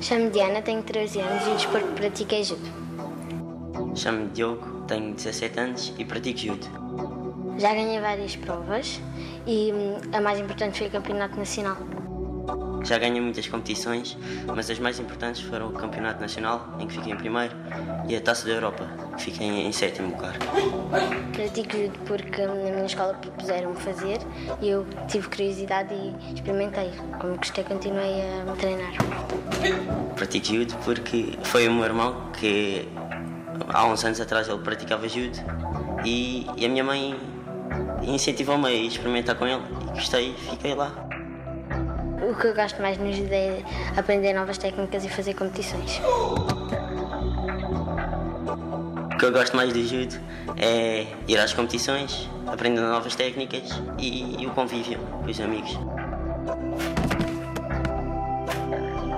Chamo-me Diana, tenho 13 anos e o desporto que pratico é judo. Chamo-me Diogo, tenho 17 anos e pratico judo. Já ganhei várias provas e hum, a mais importante foi o Campeonato Nacional. Já ganhei muitas competições, mas as mais importantes foram o Campeonato Nacional, em que fiquei em primeiro, e a Taça da Europa, que fiquei em sétimo lugar. Pratico judo porque na minha escola propuseram-me fazer e eu tive curiosidade e experimentei. Como gostei, continuei a treinar. Pratico judo porque foi o meu irmão que há uns anos atrás ele praticava judo e, e a minha mãe incentivou-me a experimentar com ele e gostei e fiquei lá. O que eu gosto mais no judo é aprender novas técnicas e fazer competições. O que eu gosto mais do judo é ir às competições, aprender novas técnicas e, e o convívio com os amigos.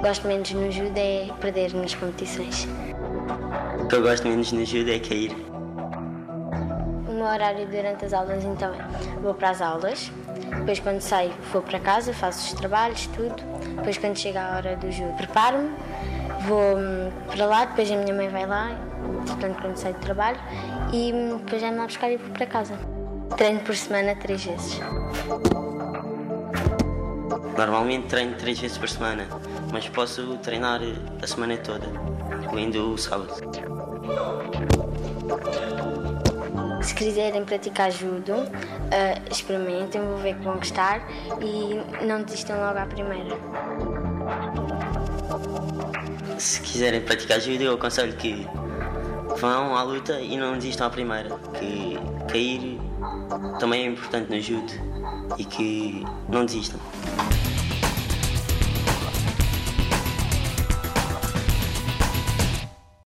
Gosto menos no judo é perder nas competições. O que eu gosto menos no judo é cair. Meu horário durante as aulas então é vou para as aulas, depois quando saio vou para casa, faço os trabalhos, tudo. Depois quando chega a hora do judo preparo-me, vou hum, para lá, depois a minha mãe vai lá, portanto quando saio do trabalho, e hum, depois já me lá buscar e vou para casa. Treino por semana três vezes. Normalmente treino três vezes por semana, mas posso treinar a semana toda, incluindo o sábado. Se quiserem praticar judo, eh, experimentem, vou ver que vão gostar e não desistam logo à primeira. Se quiserem praticar judo, eu aconselho que vão à luta e não desistam à primeira, que cair também é importante no judo e que não desistam.